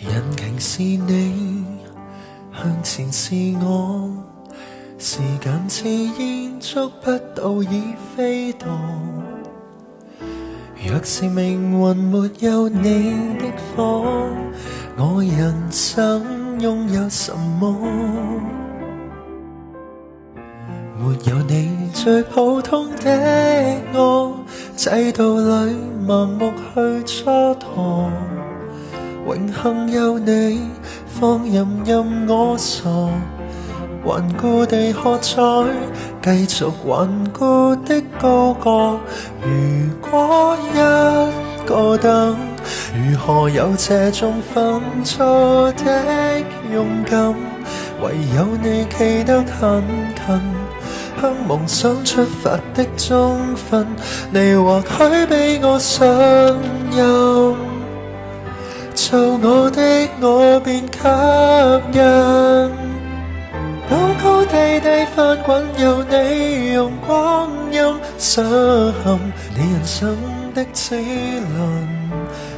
引擎是你，向前是我，时间似烟，捉不到已飞堕。若是命运没有你的火，我人生拥有什么？没有你最普通的我，制度里盲目去蹉跎。永恒有你，放任任我傻，顽固地喝彩，继续顽固的高歌。如果一个等，如何有这种犯错的勇敢？唯有你企得很近，向梦想出发的中分，你或许比我信任。做我的我便吸引，高高低低翻滚，有你用光阴失陷，你人生的齿轮，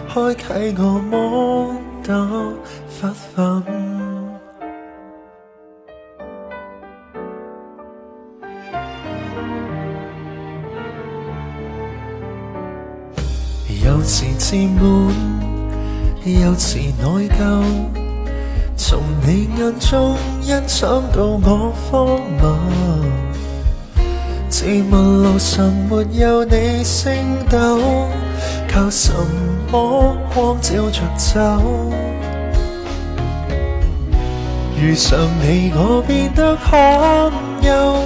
开启我摩打发奋。有时自满。有时内疚，从你眼中欣赏到我荒谬。自问路上没有你星斗，靠什么光照着走？遇上你我变得罕有，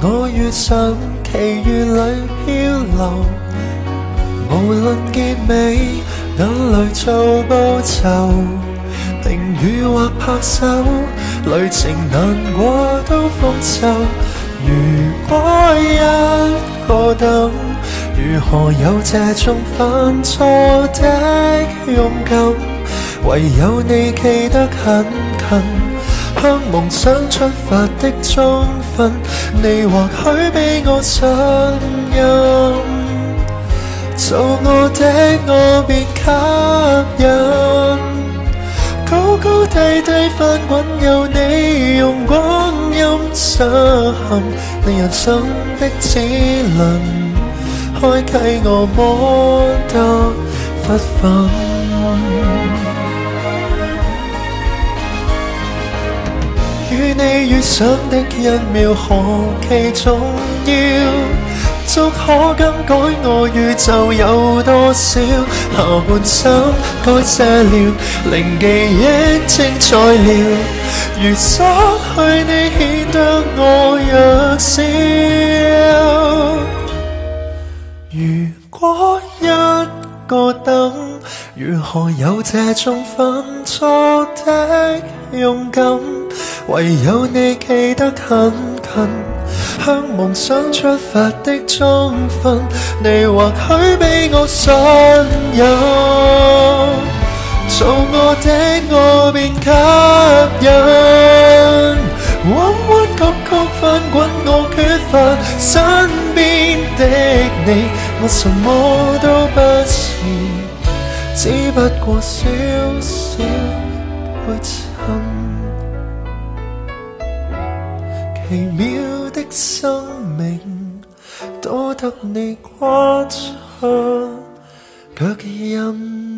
我遇上奇遇里漂流，无论结尾。眼泪做报酬，评语或拍手，旅程难过都复仇。如果一个等，如何有这种犯错的勇敢？唯有你企得很近，向梦想出发的中分，你或许比我信任。做我的我便吸引，高高低低翻滚，有你用光阴失陷，你人生的齿轮，开启我摩得发奋。与你遇上的一秒何其重要。足可更改我宇宙有多少？下半生该卸了，令记忆精彩了。如失去你，显得我弱小。如果一个等，如何有这种犯错的勇敢？唯有你企得很近。向梦想出发的中分，你或许比我信任。做我的我便吸引，弯弯曲曲翻滚我缺乏身边的你，我什么都不是，只不过小小配衬，奇妙。的生命多得你夸奖，却因。